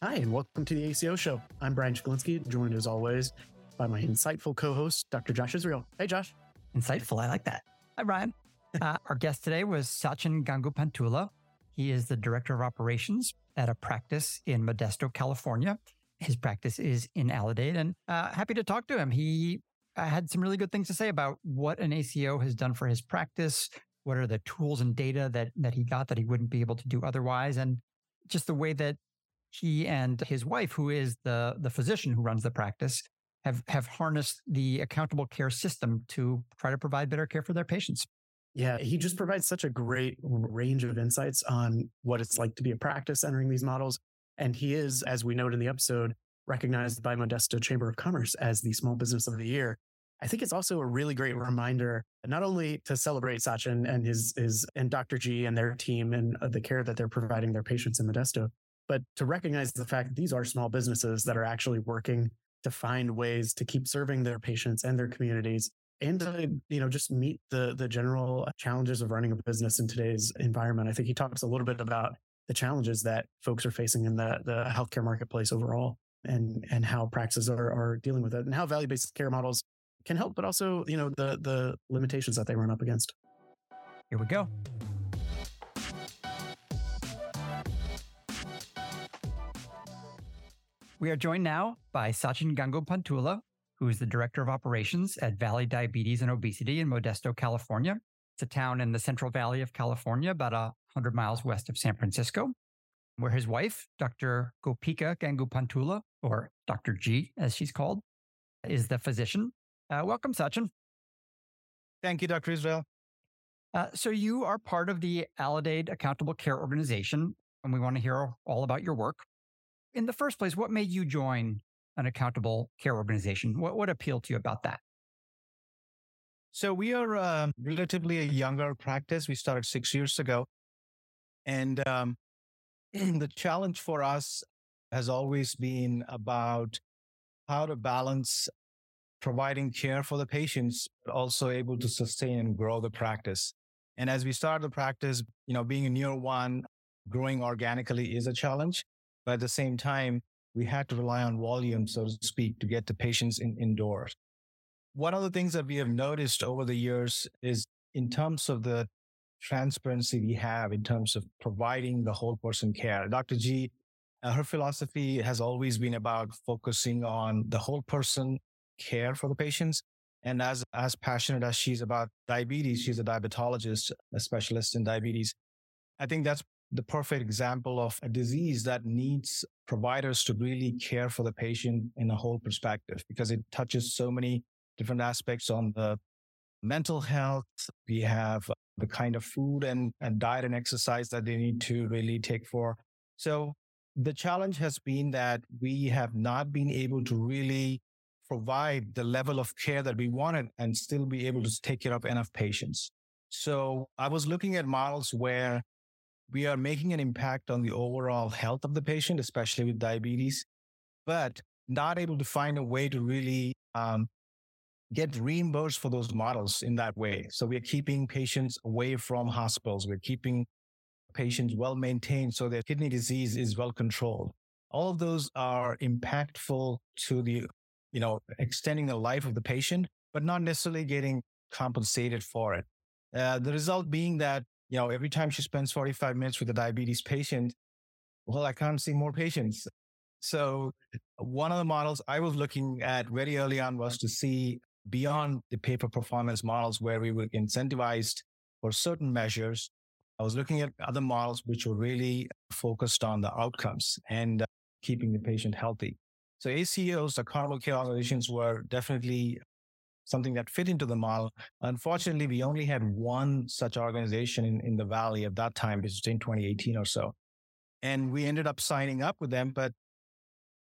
Hi, and welcome to the ACO Show. I'm Brian Chiklinski, joined as always by my insightful co host, Dr. Josh Israel. Hey, Josh. Insightful. I like that. Hi, Brian. Uh, our guest today was Sachin Gangupantula. He is the director of operations at a practice in Modesto, California. His practice is in Aledade, and uh, happy to talk to him. He uh, had some really good things to say about what an ACO has done for his practice. What are the tools and data that that he got that he wouldn't be able to do otherwise, and just the way that he and his wife, who is the the physician who runs the practice, have have harnessed the accountable care system to try to provide better care for their patients. Yeah, he just provides such a great range of insights on what it's like to be a practice entering these models. And he is, as we note in the episode, recognized by Modesto Chamber of Commerce as the Small Business of the Year. I think it's also a really great reminder, not only to celebrate Sachin and his, his and Dr. G and their team and uh, the care that they're providing their patients in Modesto, but to recognize the fact that these are small businesses that are actually working to find ways to keep serving their patients and their communities and to you know just meet the the general challenges of running a business in today's environment. I think he talks a little bit about the challenges that folks are facing in the the healthcare marketplace overall, and and how practices are are dealing with it, and how value based care models can help, but also you know the the limitations that they run up against. Here we go. We are joined now by Sachin Gangupantula, who is the Director of Operations at Valley Diabetes and Obesity in Modesto, California. It's a town in the Central Valley of California, about 100 miles west of San Francisco, where his wife, Dr. Gopika Gangupantula, or Dr. G, as she's called, is the physician. Uh, welcome, Sachin. Thank you, Dr. Israel. Uh, so you are part of the Aledade Accountable Care Organization, and we want to hear all about your work. In the first place, what made you join an accountable care organization. What, what appealed to you about that? So we are uh, relatively a younger practice. We started six years ago. And um, the challenge for us has always been about how to balance providing care for the patients, but also able to sustain and grow the practice. And as we started the practice, you know, being a near one, growing organically is a challenge. But at the same time, we had to rely on volume, so to speak, to get the patients in, indoors. One of the things that we have noticed over the years is in terms of the transparency we have in terms of providing the whole person care. Dr. G, uh, her philosophy has always been about focusing on the whole person care for the patients. And as, as passionate as she's about diabetes, she's a diabetologist, a specialist in diabetes. I think that's the perfect example of a disease that needs providers to really care for the patient in a whole perspective because it touches so many different aspects on the mental health. We have the kind of food and, and diet and exercise that they need to really take for. So the challenge has been that we have not been able to really provide the level of care that we wanted and still be able to take care of enough patients. So I was looking at models where we are making an impact on the overall health of the patient, especially with diabetes, but not able to find a way to really um, get reimbursed for those models in that way. So we're keeping patients away from hospitals. We're keeping patients well maintained so their kidney disease is well controlled. All of those are impactful to the, you know, extending the life of the patient, but not necessarily getting compensated for it. Uh, the result being that you know, every time she spends 45 minutes with a diabetes patient, well, I can't see more patients. So one of the models I was looking at very early on was to see beyond the pay for performance models where we were incentivized for certain measures. I was looking at other models which were really focused on the outcomes and uh, keeping the patient healthy. So ACOs, the accountable care organizations were definitely something that fit into the model. Unfortunately, we only had one such organization in, in the Valley at that time, which was in 2018 or so. And we ended up signing up with them, but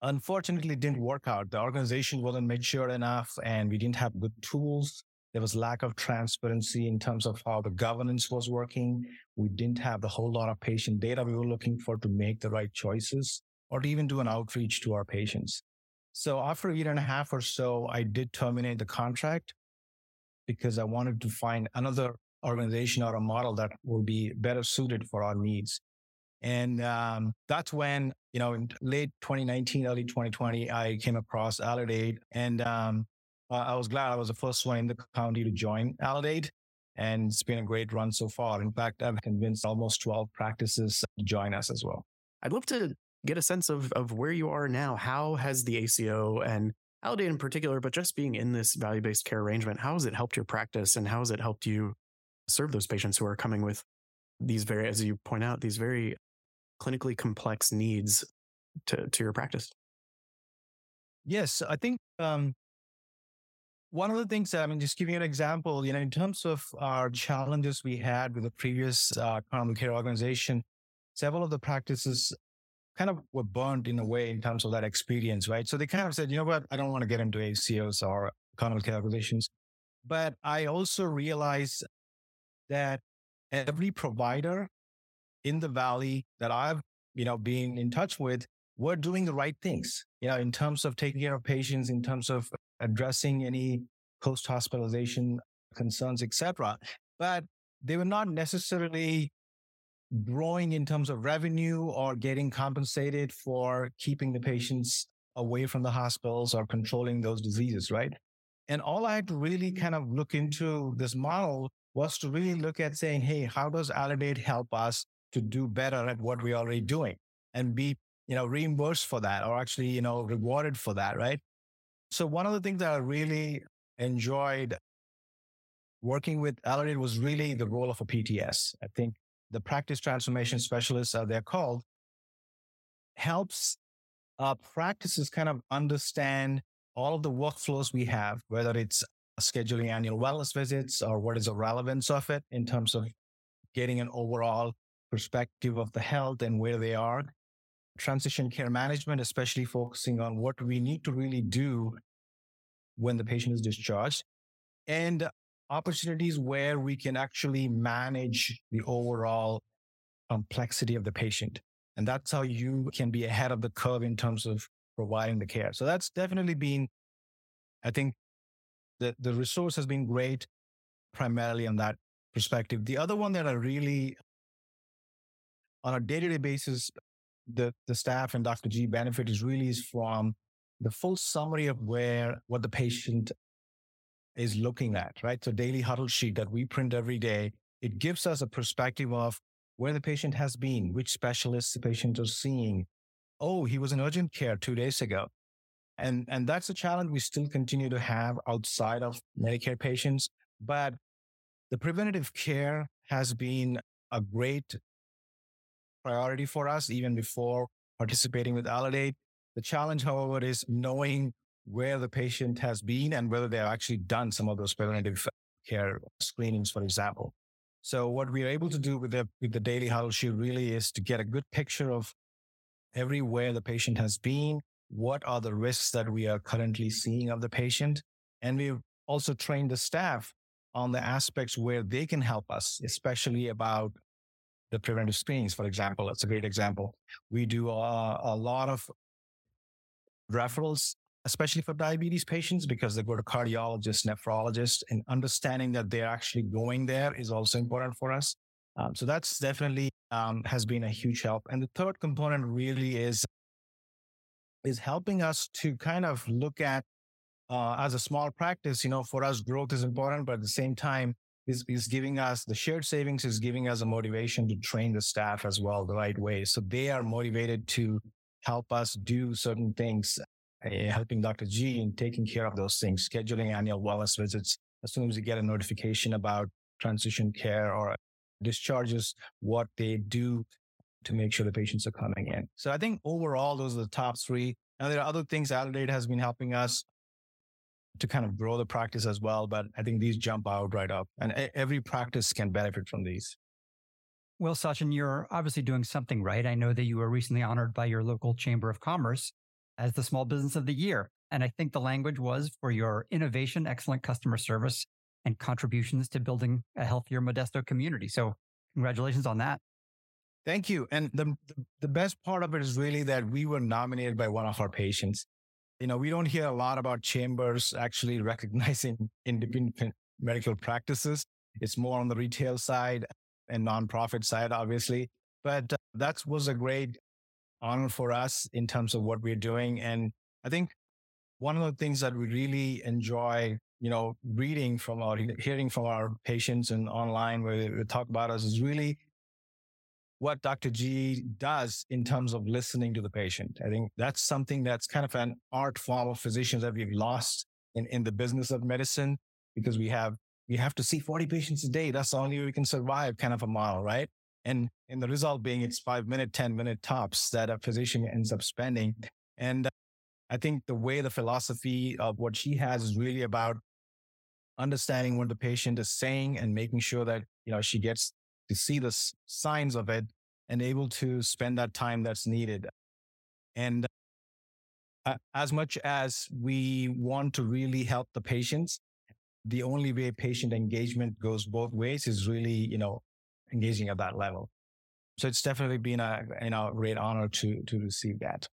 unfortunately it didn't work out. The organization wasn't mature enough and we didn't have good tools. There was lack of transparency in terms of how the governance was working. We didn't have the whole lot of patient data we were looking for to make the right choices or to even do an outreach to our patients. So after a year and a half or so, I did terminate the contract because I wanted to find another organization or a model that would be better suited for our needs. And um, that's when, you know, in late 2019, early 2020, I came across Aledade. And um, I was glad I was the first one in the county to join Aledade. And it's been a great run so far. In fact, I've convinced almost 12 practices to join us as well. I'd love to get a sense of, of where you are now. How has the ACO and Aledade in particular, but just being in this value based care arrangement, how has it helped your practice and how has it helped you serve those patients who are coming with these very, as you point out, these very clinically complex needs to, to your practice? Yes, I think um, one of the things, I mean, just giving an example, you know, in terms of our challenges we had with the previous uh, chronic care organization, several of the practices kind of were burned in a way in terms of that experience, right? So they kind of said, you know what, I don't want to get into ACOs or care organizations. But I also realized that every provider in the valley that I've, you know, been in touch with were doing the right things, you know, in terms of taking care of patients, in terms of addressing any post hospitalization concerns, etc. But they were not necessarily growing in terms of revenue or getting compensated for keeping the mm-hmm. patients away from the hospitals or controlling those diseases, right? And all I had to really mm-hmm. kind of look into this model was to really look at saying, hey, how does Aledade help us to do better at what we're already doing and be, you know, reimbursed for that or actually, you know, rewarded for that, right? So one of the things that I really enjoyed working with Aledade was really the role of a PTS. I think the practice transformation specialists, as they're called, helps uh, practices kind of understand all of the workflows we have, whether it's scheduling annual wellness visits or what is the relevance of it in terms of getting an overall perspective of the health and where they are. Transition care management, especially focusing on what we need to really do when the patient is discharged. And opportunities where we can actually manage the overall complexity of the patient. And that's how you can be ahead of the curve in terms of providing the care. So that's definitely been, I think the, the resource has been great primarily on that perspective. The other one that I really, on a day to day basis, the, the staff and Dr. G benefit is really is from the full summary of where, what the patient is looking at, right? So daily huddle sheet that we print every day, it gives us a perspective of where the patient has been, which specialists the patient is seeing. Oh, he was in urgent care two days ago. And, and that's a challenge we still continue to have outside of Medicare patients. But the preventative care has been a great priority for us even before participating with Aledade. The challenge, however, is knowing where the patient has been and whether they've actually done some of those preventative care screenings, for example. So what we are able to do with the, with the daily huddle sheet really is to get a good picture of everywhere the patient has been. What are the risks that we are currently seeing of the patient? And we've also trained the staff on the aspects where they can help us, especially about the preventive screenings, for example. That's a great example. We do a, a lot of referrals especially for diabetes patients because they go to cardiologists, nephrologists, and understanding that they're actually going there is also important for us. Um, so that's definitely um, has been a huge help. And the third component really is is helping us to kind of look at uh, as a small practice. You know, for us, growth is important, but at the same time, is is giving us the shared savings is giving us a motivation to train the staff as well the right way, so they are motivated to help us do certain things Eh, helping Dr. G in taking care of those things, scheduling annual wellness visits. As soon as you get a notification about transition care or discharges, what they do to make sure the patients are coming in. So I think overall, those are the top three. Now there are other things Aledade has been helping us to kind of grow the practice as well. But I think these jump out right up and every practice can benefit from these. Well, Sachin, you're obviously doing something right. I know that you were recently honored by your local chamber of commerce as the small business of the year. And I think the language was for your innovation, excellent customer service, and contributions to building a healthier Modesto community. So congratulations on that. Thank you. And the, the best part of it is really that we were nominated by one of our patients. You know, we don't hear a lot about chambers actually recognizing independent medical practices. It's more on the retail side and nonprofit side, obviously. But uh, that was a great honor for us in terms of what we're doing. And I think one of the things that we really enjoy, you know, reading from our, hearing from our patients and online where they talk about us is really what Dr. G does in terms of listening to the patient. I think that's something that's kind of an art form of physicians that we've lost in, in the business of medicine because we have, we have to see 40 patients a day. That's the only way we can survive kind of a model, right? And, and the result being it's five minute, 10 minute tops that a physician ends up spending. And I think the way the philosophy of what she has is really about understanding what the patient is saying and making sure that, you know, she gets to see the signs of it and able to spend that time that's needed. And uh, as much as we want to really help the patients, the only way patient engagement goes both ways is really, you know, engaging at that level. So it's definitely been a, you know, great honor to, to receive that.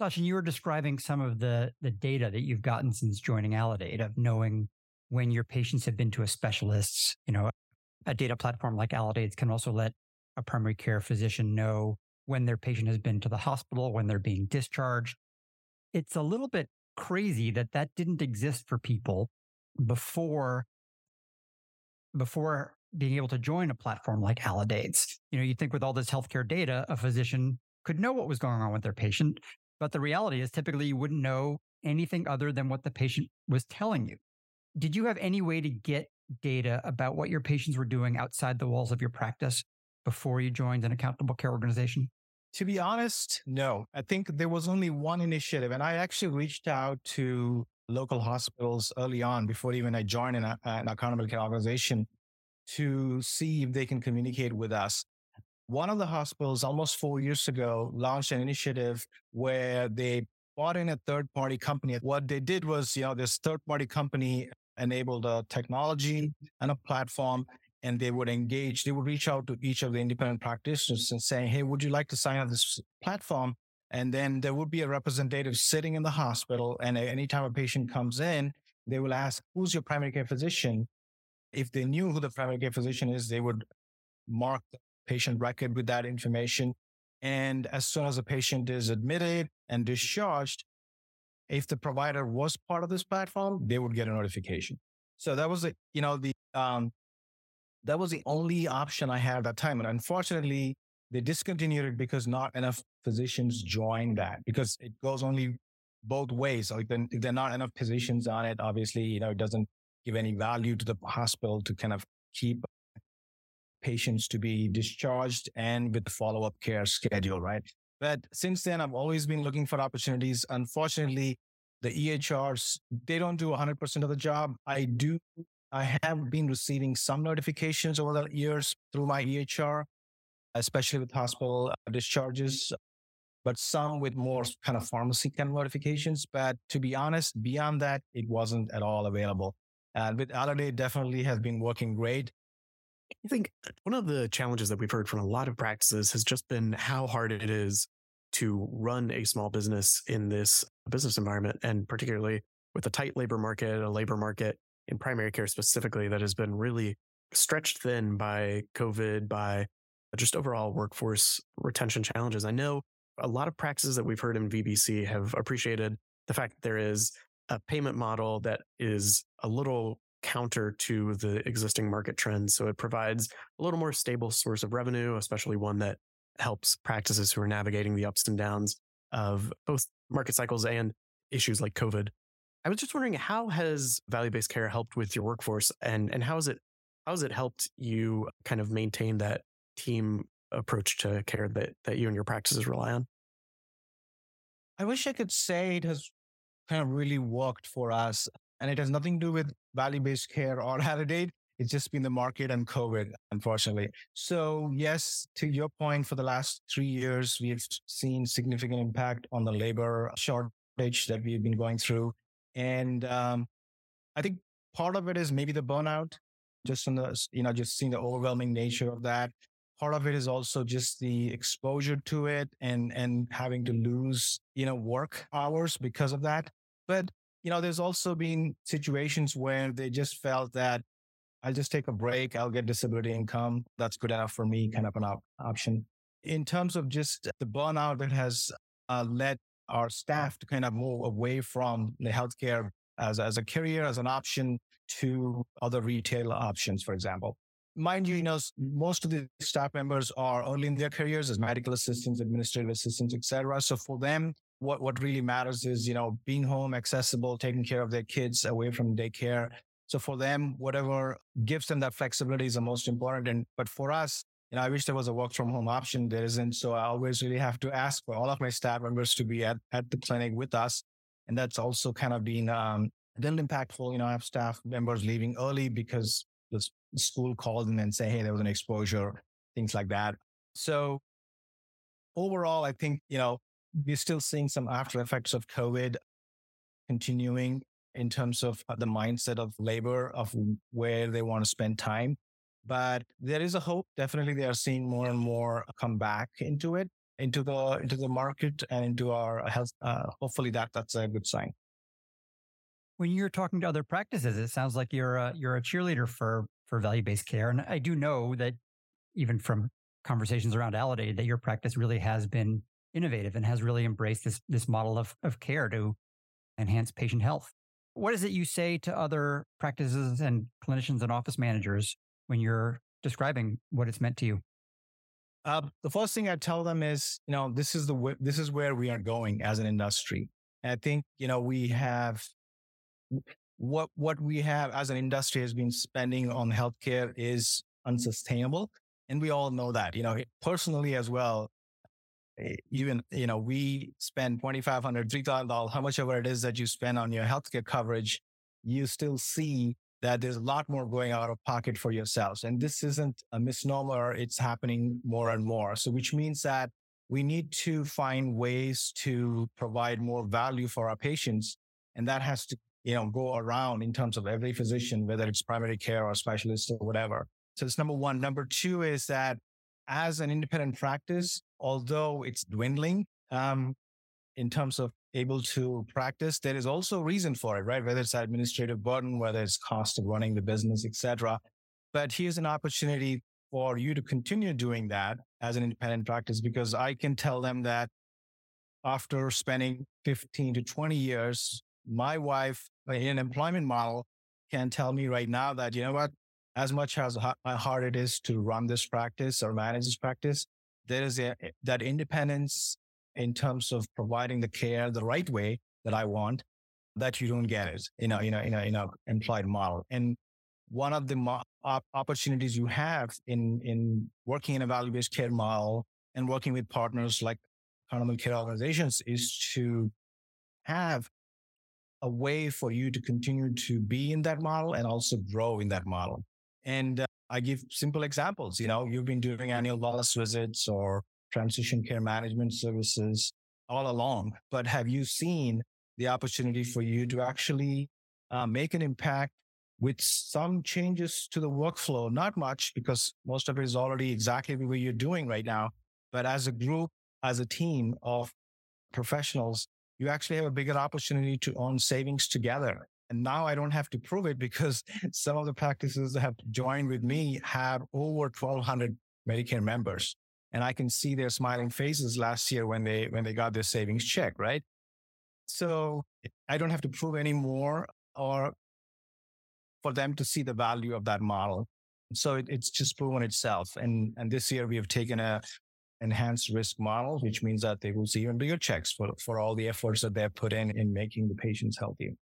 Sachin, you were describing some of the, the data that you've gotten since joining Aledade of knowing when your patients have been to a specialist, you know, a data platform like Aledade can also let a primary care physician know when their patient has been to the hospital, when they're being discharged. It's a little bit crazy that that didn't exist for people before, before being able to join a platform like Aledade's. You know, you think with all this healthcare data, a physician could know what was going on with their patient. But the reality is typically you wouldn't know anything other than what the patient was telling you. Did you have any way to get data about what your patients were doing outside the walls of your practice before you joined an accountable care organization? To be honest, no. I think there was only one initiative, and I actually reached out to local hospitals early on before even I joined an, uh, an accountable care organization to see if they can communicate with us. One of the hospitals almost four years ago launched an initiative where they bought in a third party company. What they did was, you know, this third party company enabled a technology and a platform and they would engage, they would reach out to each of the independent practitioners and say, Hey, would you like to sign up this platform? And then there would be a representative sitting in the hospital. And anytime a patient comes in, they will ask, who's your primary care physician? If they knew who the primary care physician is, they would mark the patient record with that information. And as soon as a patient is admitted and discharged, if the provider was part of this platform, they would get a notification. So that was the, you know, the, um, that was the only option I had at that time. And unfortunately, they discontinued it because not enough physicians joined that because it goes only both ways. Like then if there are not enough physicians on it, obviously, you know, it doesn't give any value to the hospital to kind of keep patients to be discharged and with the follow-up care schedule, right? But since then, I've always been looking for opportunities. Unfortunately, the EHRs, they don't do 100% of the job. I do, I have been receiving some notifications over the years through my EHR, especially with hospital uh, discharges, but some with more kind of pharmacy kind of notifications. But to be honest, beyond that, it wasn't at all available. And with Aledade, definitely has been working great. I think one of the challenges that we've heard from a lot of practices has just been how hard it is to run a small business in this business environment, and particularly with a tight labor market, a labor market in primary care specifically that has been really stretched thin by COVID, by just overall workforce retention challenges. I know a lot of practices that we've heard in VBC have appreciated the fact that there is a payment model that is a little counter to the existing market trends. So it provides a little more stable source of revenue, especially one that helps practices who are navigating the ups and downs of both market cycles and issues like COVID. I was just wondering how has value-based care helped with your workforce and and how has it how has it helped you kind of maintain that team approach to care that that you and your practices rely on? I wish I could say it has kind of really worked for us and it has nothing to do with value-based care or Aledade. It's just been the market and COVID, unfortunately. So yes, to your point, for the last three years, we've seen significant impact on the labor shortage that we've been going through. And um, I think part of it is maybe the burnout, just on the, you know, just seeing the overwhelming nature of that. Part of it is also just the exposure to it and, and having to lose, you know, work hours because of that. But, you know, there's also been situations where they just felt that I'll just take a break. I'll get disability income. That's good enough for me, kind of an op- option. In terms of just the burnout that has uh, led our staff to kind of move away from the healthcare as, as a career, as an option to other retail options, for example. Mind you, you know, most of the staff members are early in their careers as medical assistants, administrative assistants, etc. So for them, what, what really matters is, you know, being home, accessible, taking care of their kids away from daycare. So for them, whatever gives them that flexibility is the most important. And, but for us, you know, I wish there was a work from home option. There isn't. So I always really have to ask for all of my staff members to be at, at the clinic with us. And that's also kind of been um, a little impactful. You know, I have staff members leaving early because school called them and say, Hey, there was an exposure, things like that. So overall, I think, you know, we're still seeing some after effects of COVID continuing in terms of the mindset of labor of where they want to spend time but there is a hope. Definitely, they are seeing more and more come back into it, into the into the market and into our health. Uh, hopefully, that that's a good sign. When you're talking to other practices, it sounds like you're a, you're a cheerleader for for value based care, and I do know that even from conversations around Aledade, that your practice really has been innovative and has really embraced this this model of of care to enhance patient health. What is it you say to other practices and clinicians and office managers when you're describing what it's meant to you? Uh, the first thing I tell them is, you know, this is the w- this is where we are going as an industry. And I think, you know, we have what what we have as an industry has been spending on healthcare is unsustainable, and we all know that. You know, personally as well, eh, even you know, we spend twenty five hundred, three thousand dollars, how much ever it is that you spend on your healthcare coverage, you still see that there's a lot more going out of pocket for yourselves. And this isn't a misnomer. It's happening more and more. So which means that we need to find ways to provide more value for our patients. And that has to, you know, go around in terms of every physician, whether it's primary care or specialist or whatever. So it's number one. Number two is that as an independent practice, although it's dwindling, um, in terms of able to practice, there is also reason for it, right? Whether it's administrative burden, whether it's cost of running the business, etc. But here's an opportunity for you to continue doing that as an independent practice because I can tell them that after spending 15 to 20 years, my wife in employment model can tell me right now that, you know what, as much as how uh, hard it is to run this practice or manage this practice, there is a, eh, that independence in terms of providing the care the right way that I want, that you don't get it in a, in a, in a, in a employed model. And one of the mo- op- opportunities you have in, in working in a value-based care model and working with partners like accountable care organizations is to have a way for you to continue to be in that model and also grow in that model. And uh, I give simple examples. You know, you've been doing annual wellness visits or transition care management services all along. But have you seen the opportunity for you to actually uh, make an impact with some changes to the workflow? Not much because most of it is already exactly way you're doing right now. But as a group, as a team of professionals, you actually have a bigger opportunity to own savings together. And now I don't have to prove it because some of the practices that have joined with me have over 1200 Medicare members and I can see their smiling faces last year when they when they got their savings check, right? So I don't have to prove any more or for them to see the value of that model. So it, it's just proven itself. And and this year we have taken a enhanced risk model, which means that they will see even bigger checks for, for all the efforts that they've put in in making the patients healthy.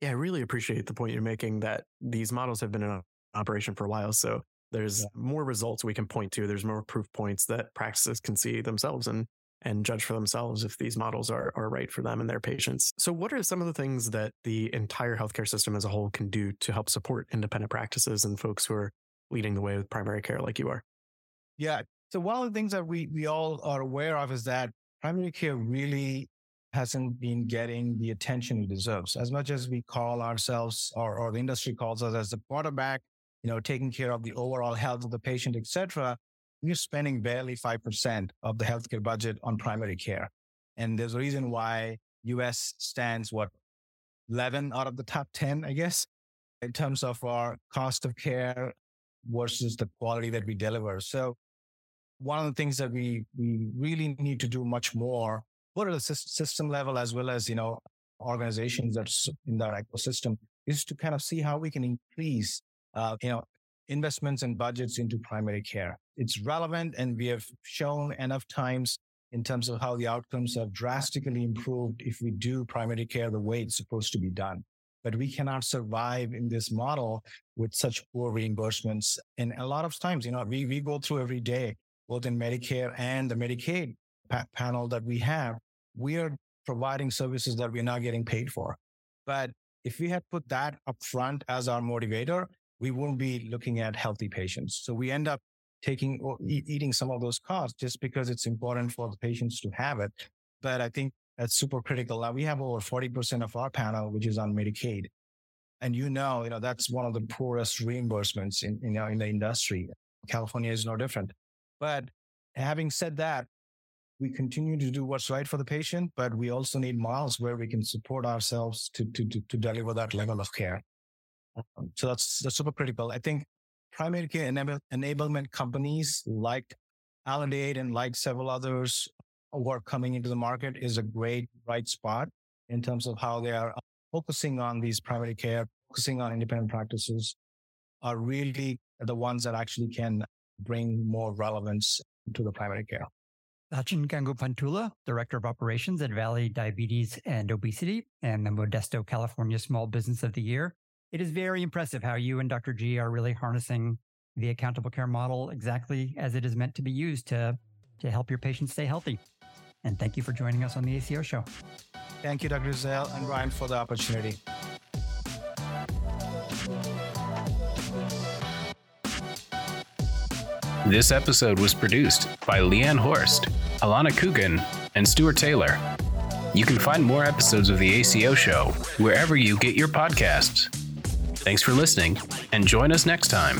Yeah, I really appreciate the point you're making that these models have been in operation for a while. So there's yeah. more results we can point to. There's more proof points that practices can see themselves and and judge for themselves if these models are, are right for them and their patients. So, what are some of the things that the entire healthcare system as a whole can do to help support independent practices and folks who are leading the way with primary care like you are? Yeah. So, one of the things that we, we all are aware of is that primary care really hasn't been getting the attention it deserves. As much as we call ourselves or, or the industry calls us as the quarterback you know, taking care of the overall health of the patient, etc., we're spending barely 5% of the healthcare budget on primary care. And there's a reason why US stands what 11 out of the top 10, I guess, in terms of our cost of care versus the quality that we deliver. So one of the things that we we really need to do much more, both at the system level as well as you know organizations that's in that ecosystem, is to kind of see how we can increase uh, you know investments and budgets into primary care. It's relevant, and we have shown enough times in terms of how the outcomes have drastically improved if we do primary care the way it's supposed to be done. But we cannot survive in this model with such poor reimbursements. And a lot of times, you know, we, we go through every day both in Medicare and the Medicaid pa- panel that we have, we are providing services that we're not getting paid for. But if we had put that up front as our motivator, we wouldn't be looking at healthy patients. So we end up taking or e- mm. eating some of those costs just because it's important for the patients to have it. But I think that's super critical. Now we have over 40% of our panel, which is on Medicaid. And you know, you know, that's one of the poorest reimbursements in, you know, in the industry. California is no different. But having said that, we continue to do what's right for the patient, but we also need models where we can support ourselves to, to, to, to deliver that level of care. Um, so that's, that's super critical. I think primary care enable, enablement companies like Aledade and like several others who are coming into the market is a great right spot in terms of how they are focusing on these primary care, focusing on independent practices are really the ones that actually can bring more relevance to the primary care. Sachin Gangupantula, Director of Operations at Valley Diabetes and Obesity and the Modesto California Small Business of the Year. It is very impressive how you and Dr. G are really harnessing the accountable care model exactly as it is meant to be used to, to help your patients stay healthy. And thank you for joining us on the ACO show. Thank you, Dr. Zell and Ryan, for the opportunity. This episode was produced by Leanne Horst, Alana Coogan, and Stuart Taylor. You can find more episodes of The ACO Show wherever you get your podcasts. Thanks for listening, and join us next time.